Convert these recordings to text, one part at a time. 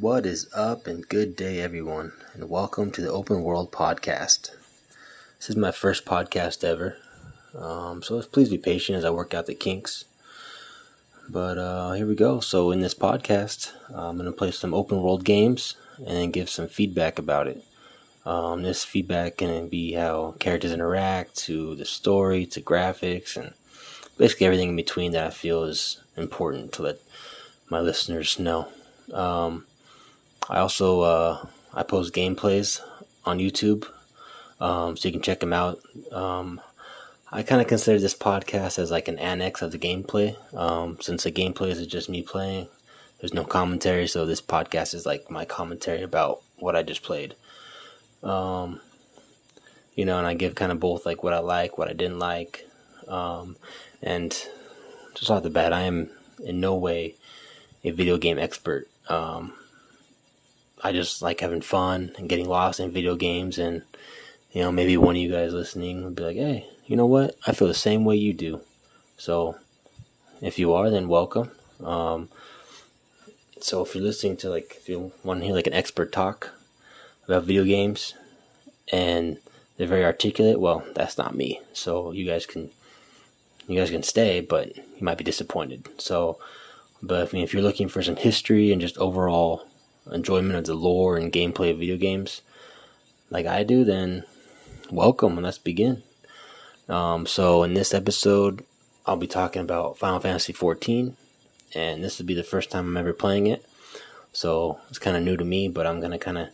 What is up, and good day, everyone, and welcome to the Open World Podcast. This is my first podcast ever, um, so please be patient as I work out the kinks. But uh, here we go. So, in this podcast, I'm going to play some open world games and give some feedback about it. Um, this feedback can be how characters interact, to the story, to graphics, and basically everything in between that I feel is important to let my listeners know. Um, I also uh, I post gameplays on YouTube, um, so you can check them out. Um, I kind of consider this podcast as like an annex of the gameplay, um, since the gameplay is just me playing. There's no commentary, so this podcast is like my commentary about what I just played. Um, you know, and I give kind of both like what I like, what I didn't like, um, and just off the bat, I am in no way a video game expert. Um, I just like having fun and getting lost in video games, and you know, maybe one of you guys listening would be like, "Hey, you know what? I feel the same way you do." So, if you are, then welcome. Um, so, if you're listening to like, if you want to hear like an expert talk about video games, and they're very articulate, well, that's not me. So, you guys can you guys can stay, but you might be disappointed. So, but I mean, if you're looking for some history and just overall enjoyment of the lore and gameplay of video games, like I do, then welcome and let's begin. Um, so in this episode, I'll be talking about Final Fantasy XIV, and this will be the first time I'm ever playing it. So it's kind of new to me, but I'm gonna kind of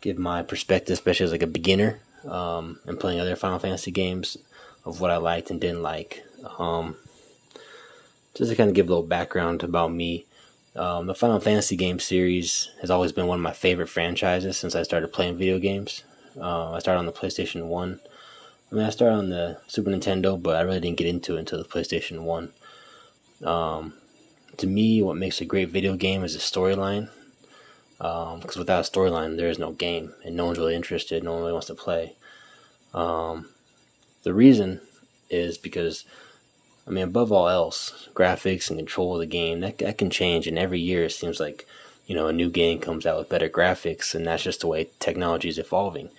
give my perspective, especially as like a beginner um, and playing other Final Fantasy games, of what I liked and didn't like. Um, just to kind of give a little background about me. Um, the Final Fantasy game series has always been one of my favorite franchises since I started playing video games. Uh, I started on the PlayStation 1. I mean, I started on the Super Nintendo, but I really didn't get into it until the PlayStation 1. Um, to me, what makes a great video game is the storyline. Because um, without a storyline, there is no game, and no one's really interested. No one really wants to play. Um, the reason is because, I mean, above all else, graphics and control of the game that that can change, and every year it seems like you know a new game comes out with better graphics, and that's just the way technology is evolving.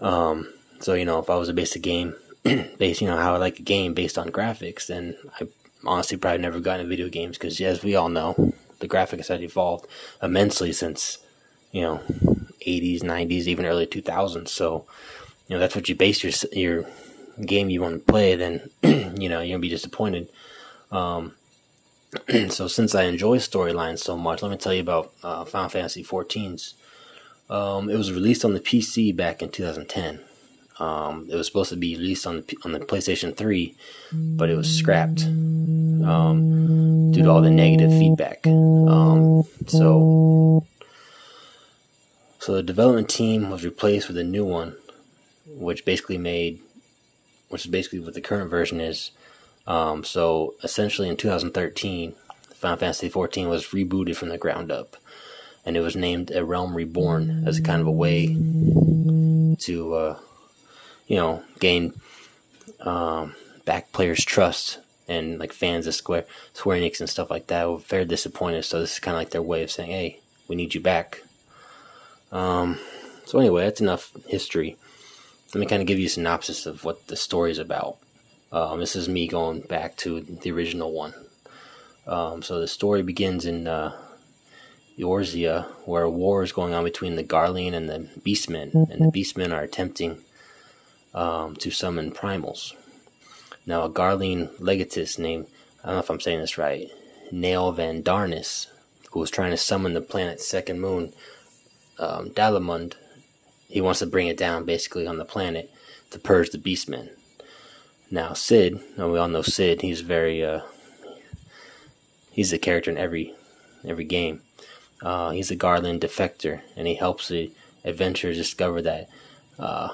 Um, so you know, if I was to base a game based, you know, how I like a game based on graphics, then I honestly probably never got into video games because, as we all know, the graphics have evolved immensely since you know 80s, 90s, even early 2000s. So you know that's what you base your your game you want to play, then you know you're gonna be disappointed. Um, so since I enjoy storylines so much, let me tell you about uh, Final Fantasy 14's. Um, it was released on the PC back in 2010. Um, it was supposed to be released on the on the PlayStation 3, but it was scrapped um, due to all the negative feedback. Um, so, so the development team was replaced with a new one which basically made, which is basically what the current version is. Um, so essentially, in 2013, Final Fantasy XIV was rebooted from the ground up, and it was named A Realm Reborn as a kind of a way to, uh, you know, gain um, back players' trust and like fans of Square Square Enix and stuff like that were very disappointed. So this is kind of like their way of saying, "Hey, we need you back." Um, so anyway, that's enough history let me kind of give you a synopsis of what the story is about. Um, this is me going back to the original one. Um, so the story begins in uh, Eorzea, where a war is going on between the Garlean and the Beastmen, and the Beastmen are attempting um, to summon primals. Now, a Garlean legatus named, I don't know if I'm saying this right, Nael van Darnus, who was trying to summon the planet's second moon, um, Dalamud, he wants to bring it down basically on the planet to purge the beastmen. Now Cid, and we all know Cid, he's very uh, he's a character in every every game. Uh, he's a Garlean defector, and he helps the adventurers discover that uh,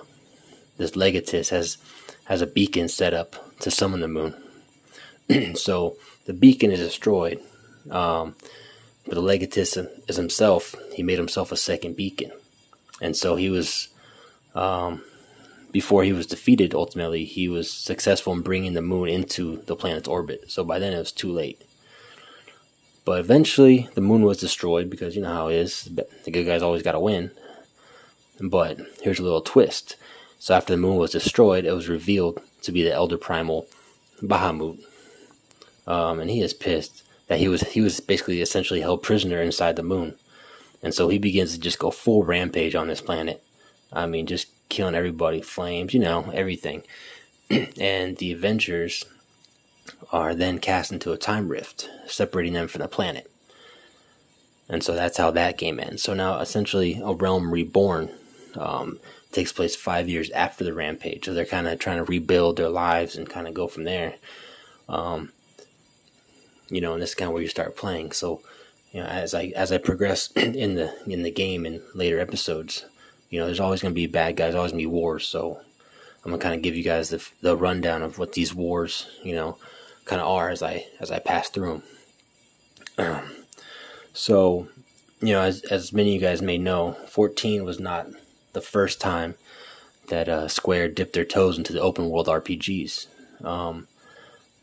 this Legatus has has a beacon set up to summon the moon. so the beacon is destroyed, um, but the Legatus is himself. He made himself a second beacon and so he was um, before he was defeated ultimately he was successful in bringing the moon into the planet's orbit so by then it was too late But eventually, the moon was destroyed because you know how it is. The good guys always got to win. But here's a little twist. So after the moon was destroyed, it was revealed to be the Elder Primal Bahamut, um, and he is pissed that he was he was basically essentially held prisoner inside the moon, and so he begins to just go full rampage on this planet. I mean, just killing everybody, flames, you know, everything. and the Avengers are then cast into a time rift, separating them from the planet. And so that's how that game ends. So now, essentially, a realm reborn um, takes place five years after the rampage. So they're kind of trying to rebuild their lives and kind of go from there. Um, you know, and this is kind of where you start playing. So, you know, as I as I progress in the in the game in later episodes, you know, there's always going to be bad guys, always going to be wars. So, I'm gonna kind of give you guys the the rundown of what these wars, you know, kind of are as I as I pass through them. Um, so, you know, as as many of you guys may know, 14 was not the first time that uh, Square dipped their toes into the open world RPGs. Um,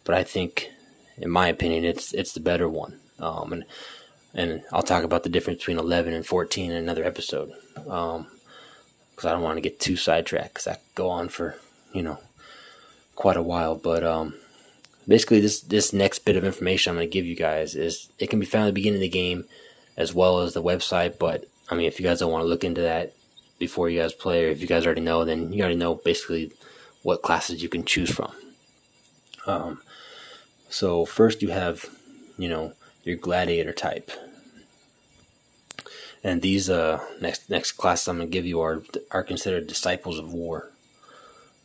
but I think, in my opinion, it's it's the better one. Um, and and I'll talk about the difference between 11 and 14 in another episode. Um, because I don't want to get too sidetracked because I could go on for you know quite a while. But um, basically, this this next bit of information I'm going to give you guys is it can be found at the beginning of the game as well as the website. But I mean, if you guys don't want to look into that, before you guys play, or if you guys already know, then you already know basically what classes you can choose from. Um, so first you have, you know, your gladiator type, and these uh, next next classes I'm gonna give you are are considered disciples of war.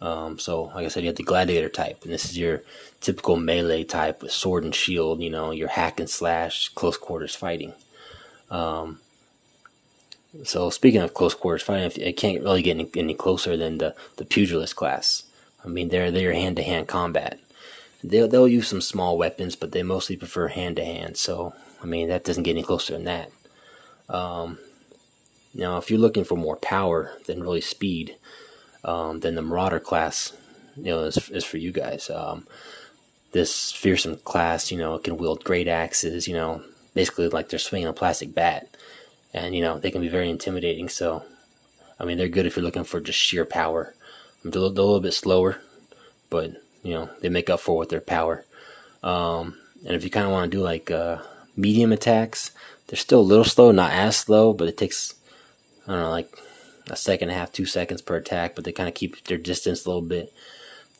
Um, so, like I said, you have the gladiator type, and this is your typical melee type with sword and shield. You know, your hack and slash, close quarters fighting. Um, so speaking of close quarters fighting, it can't really get any, any closer than the, the pugilist class. I mean, they're they're hand to hand combat. They'll they'll use some small weapons, but they mostly prefer hand to hand. So I mean, that doesn't get any closer than that. Um, now, if you're looking for more power than really speed, um, then the Marauder class, you know, is, is for you guys. Um, this fearsome class, you know, can wield great axes. You know, basically like they're swinging a plastic bat and you know they can be very intimidating. So, I mean, they're good if you're looking for just sheer power. They're a little, bit slower, but you know they make up for with their power. Um, and if you kind of want to do like uh, medium attacks, they're still a little slow, not as slow, but it takes I don't know like a second and a half, two seconds per attack. But they kind of keep their distance a little bit.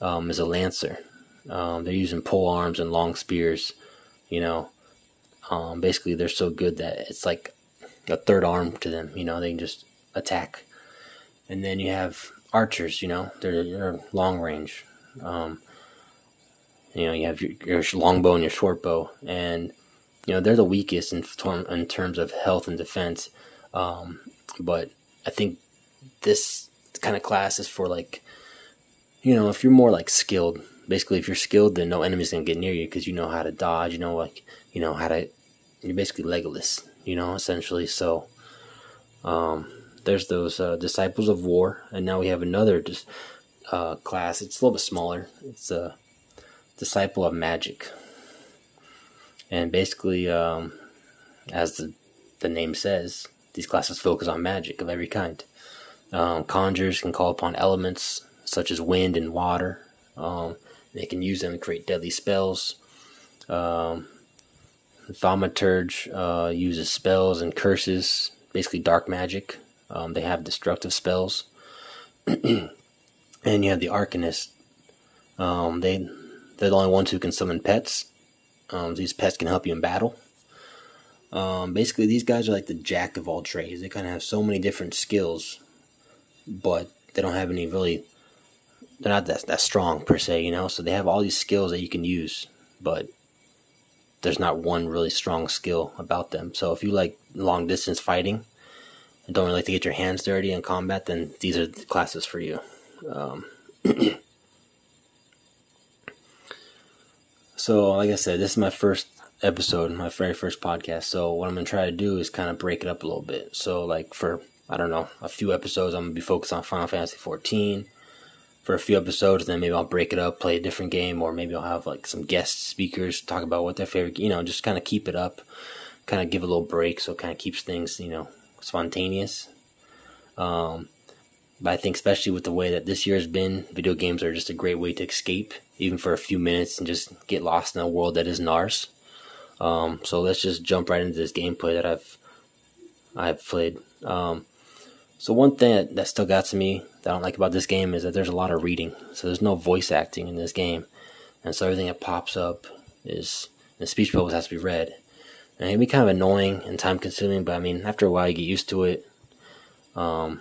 Um, as a lancer, um, they're using pole arms and long spears. You know, um, basically they're so good that it's like a third arm to them. You know, they can just attack. And then you have archers. You know, they're, they're long range. Um, you know, you have your, your longbow and your short bow, and you know they're the weakest in in terms of health and defense. Um, but I think this kind of class is for like, you know, if you're more like skilled. Basically, if you're skilled, then no enemy's gonna get near you because you know how to dodge. You know, like you know how to. You're basically Legolas you know, essentially. So um, there's those uh, disciples of war, and now we have another dis- uh, class. It's a little bit smaller. It's a disciple of magic, and basically, um, as the the name says, these classes focus on magic of every kind. Um, conjurers can call upon elements such as wind and water. Um, they can use them to create deadly spells. Um, Thaumaturge uh, uses spells and curses, basically dark magic. Um, they have destructive spells. and you have the Arcanist. Um, they they're the only ones who can summon pets. Um, these pets can help you in battle. Um, basically, these guys are like the jack of all trades. They kind of have so many different skills, but they don't have any really. They're not that that strong per se, you know. So they have all these skills that you can use, but there's not one really strong skill about them. So if you like long distance fighting and don't really like to get your hands dirty in combat, then these are the classes for you. Um, so, like I said, this is my first episode, my very first podcast. So, what I'm gonna try to do is kind of break it up a little bit. So, like for I don't know, a few episodes, I'm gonna be focused on Final Fantasy 14. for a few episodes, then maybe I'll break it up, play a different game, or maybe I'll have like some guest speakers talk about what their favorite, you know, just kind of keep it up, kind of give a little break, so it kind of keeps things, you know, spontaneous. Um, but I think especially with the way that this year has been, video games are just a great way to escape, even for a few minutes, and just get lost in a world that is NARS. Um, so let's just jump right into this gameplay that I've I've played. Um, so one thing that, that still got to me that I don't like about this game is that there's a lot of reading. So there's no voice acting in this game, and so everything that pops up is the speech bubbles has to be read. And it can be kind of annoying and time consuming, but I mean after a while you get used to it. Um,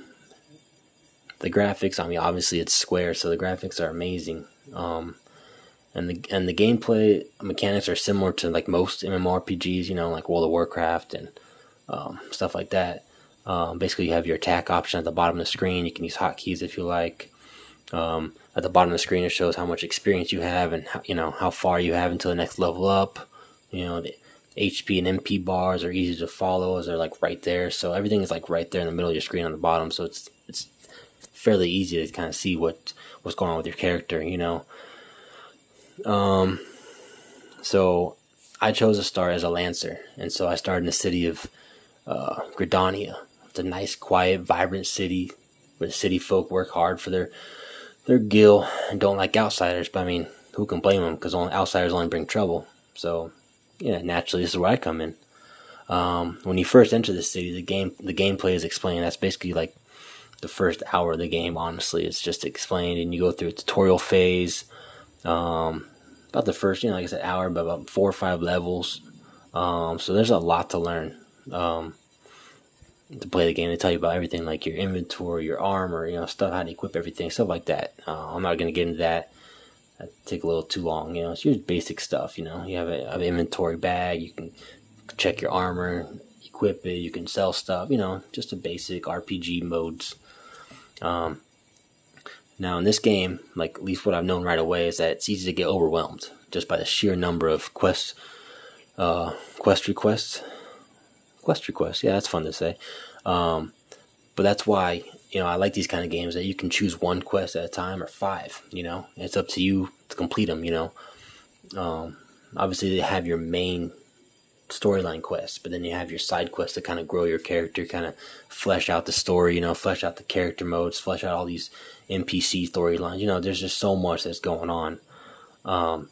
the graphics, I mean, obviously it's Square, so the graphics are amazing. Um, and the and the gameplay mechanics are similar to like most MMORPGs, you know, like World of Warcraft and um, stuff like that. Um, basically, you have your attack option at the bottom of the screen. You can use hotkeys if you like. Um, at the bottom of the screen, it shows how much experience you have and how, you know how far you have until the next level up. You know, the HP and MP bars are easy to follow as they're like right there. So everything is like right there in the middle of your screen on the bottom. So it's it's fairly easy to kind of see what what's going on with your character, you know. Um, so I chose to start as a lancer, and so I started in the city of uh, Gridania. It's a nice, quiet, vibrant city where the city folk work hard for their their gil and don't like outsiders. But I mean, who can blame them? Because outsiders only bring trouble. So, yeah, naturally, this is where I come in. Um, when you first enter the city, the game the gameplay is explained. That's basically like the first hour of the game, honestly. It's just explained, and you go through a tutorial phase. Um, about the first, you know, like I said, hour, but about four or five levels. Um, so there's a lot to learn um, to play the game. They tell you about everything, like your inventory, your armor, you know, stuff, how to equip everything, stuff like that. Uh, I'm not going to get into that. That take a little too long. You know, it's just basic stuff. You know, you have, a, have an inventory bag. You can check your armor, equip it. You can sell stuff. You know, just a basic RPG modes um, now, in this game, like at least what I've known right away is that it's easy to get overwhelmed just by the sheer number of quest, uh, quest requests. Quest requests, yeah, that's fun to say. Um, but that's why you know I like these kind of games that you can choose one quest at a time or five. You know, it's up to you to complete them. You know, um, obviously they have your main storyline quests, but then you have your side quests to kind of grow your character, kind of flesh out the story, you know, flesh out the character modes, flesh out all these NPC storylines. You know, there's just so much that's going on. Um,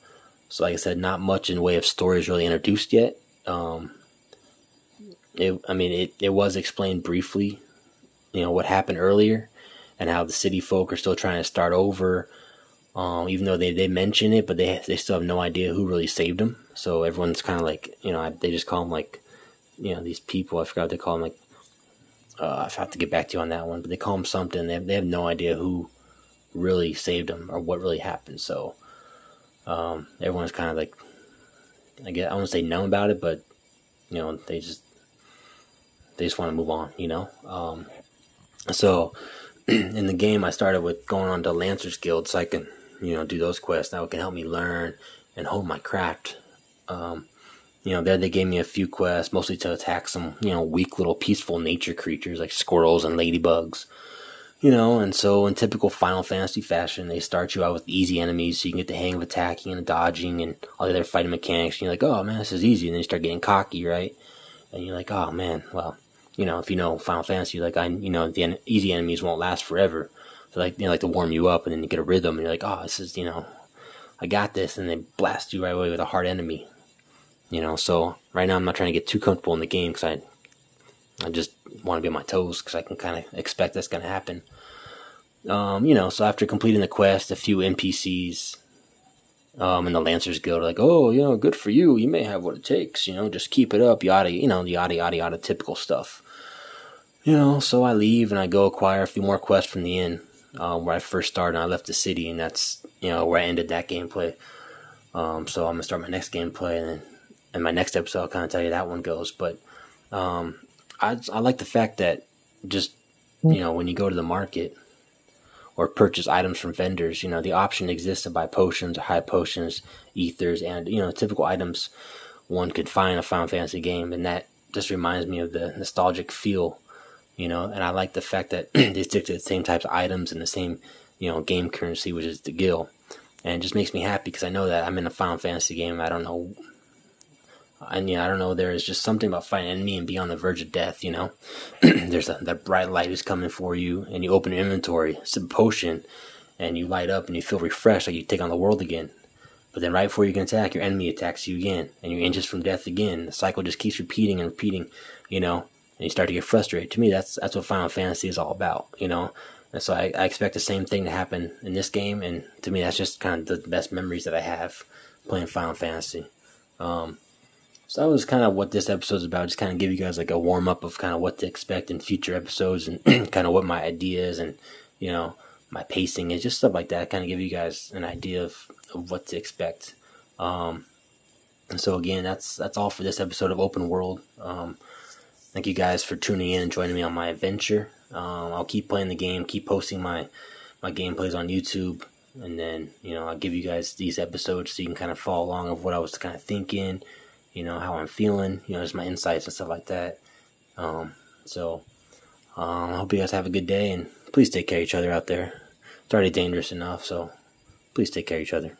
so, like I said, not much in way of stories really introduced yet. Um, it, I mean, it, it was explained briefly, you know, what happened earlier and how the city folk are still trying to start over. Um, even though they, they mention it, but they they still have no idea who really saved them. So everyone's kind of like, you know, they just call them like, you know, these people. I forgot they call them. Like, uh, I have to get back to you on that one, but they call them something. They have, they have no idea who really saved them or what really happened. So um, everyone's kind of like, I guess I won't say numb about it, but you know, they just they just want to move on. You know, um, so in the game, I started with going on to Lancer's Guild so I can you know, do those quests. That can help me learn and hone my craft. Um, you know, there they gave me a few quests, mostly to attack some, you know, weak little peaceful nature creatures like squirrels and ladybugs. You know, and so in typical Final Fantasy fashion, they start you out with easy enemies so you can get the hang of attacking and dodging and all the other fighting mechanics. And you're like, oh man, this is easy. And then you start getting cocky, right? And you're like, oh man, well, you know, if you know Final Fantasy, like I, you know, the en- easy enemies won't last forever So like you know, like to warm you up, and then you get a rhythm, and you're like, oh, this is you know, I got this, and they blast you right away with a hard enemy. You know, so right now I'm not trying to get too comfortable in the game because I, I just want to be on my toes because I can kind of expect that's going to happen. Um, you know, so after completing the quest, a few NPCs um, in the Lancers Guild are like, oh, you know, good for you. You may have what it takes. You know, just keep it up. Yada, you know, yada yada yada typical stuff. You know, so I leave and I go acquire a few more quests from the inn uh, where I first started. I left the city, and that's you know where I ended that gameplay. Um, so I'm gonna start my next gameplay, and in my next episode, I'll kind of tell you that one goes. But um, I I like the fact that just you know when you go to the market or purchase items from vendors, you know the option exists to buy potions high potions, ethers, and you know typical items one could find in a Final Fantasy game, and that just reminds me of the nostalgic feel you know. And I like the fact that they stick to the same types of items and the same you know game currency, which is the gil, and it just makes me happy because I know that I'm in a Final Fantasy game. I don't know. And yeah, I don't know. There is just something about fighting an enemy and being on the verge of death. You know, there's a, that bright light is coming for you, and you open your inventory, a potion, and you light up and you feel refreshed, like you take on the world again. But then right before you can attack, your enemy attacks you again, and you're inches from death again. The cycle just keeps repeating and repeating, you know, and you start to get frustrated. To me, that's that's what Final Fantasy is all about, you know. And so I, I expect the same thing to happen in this game, and to me, that's just kind of the best memories that I have playing Final Fantasy. Um, so that was kind of what this episode is about. Just kind of give you guys like a warm up of kind of what to expect in future episodes, and kind of what my ideas and you know my pacing is, just stuff like that. Kind of give you guys an idea of, of what to expect. Um, and so again, that's that's all for this episode of Open World. Um, thank you guys for tuning in and joining me on my adventure. Um, I'll keep playing the game, keep posting my my gameplays on YouTube, and then you know I'll give you guys these episodes so you can kind of follow along of what I was kind of thinking, you know how I'm feeling, you know just my insights and stuff like that. Um, so um, I hope you guys have a good day and please take care of each other out there. It's already dangerous enough, so please take care of each other.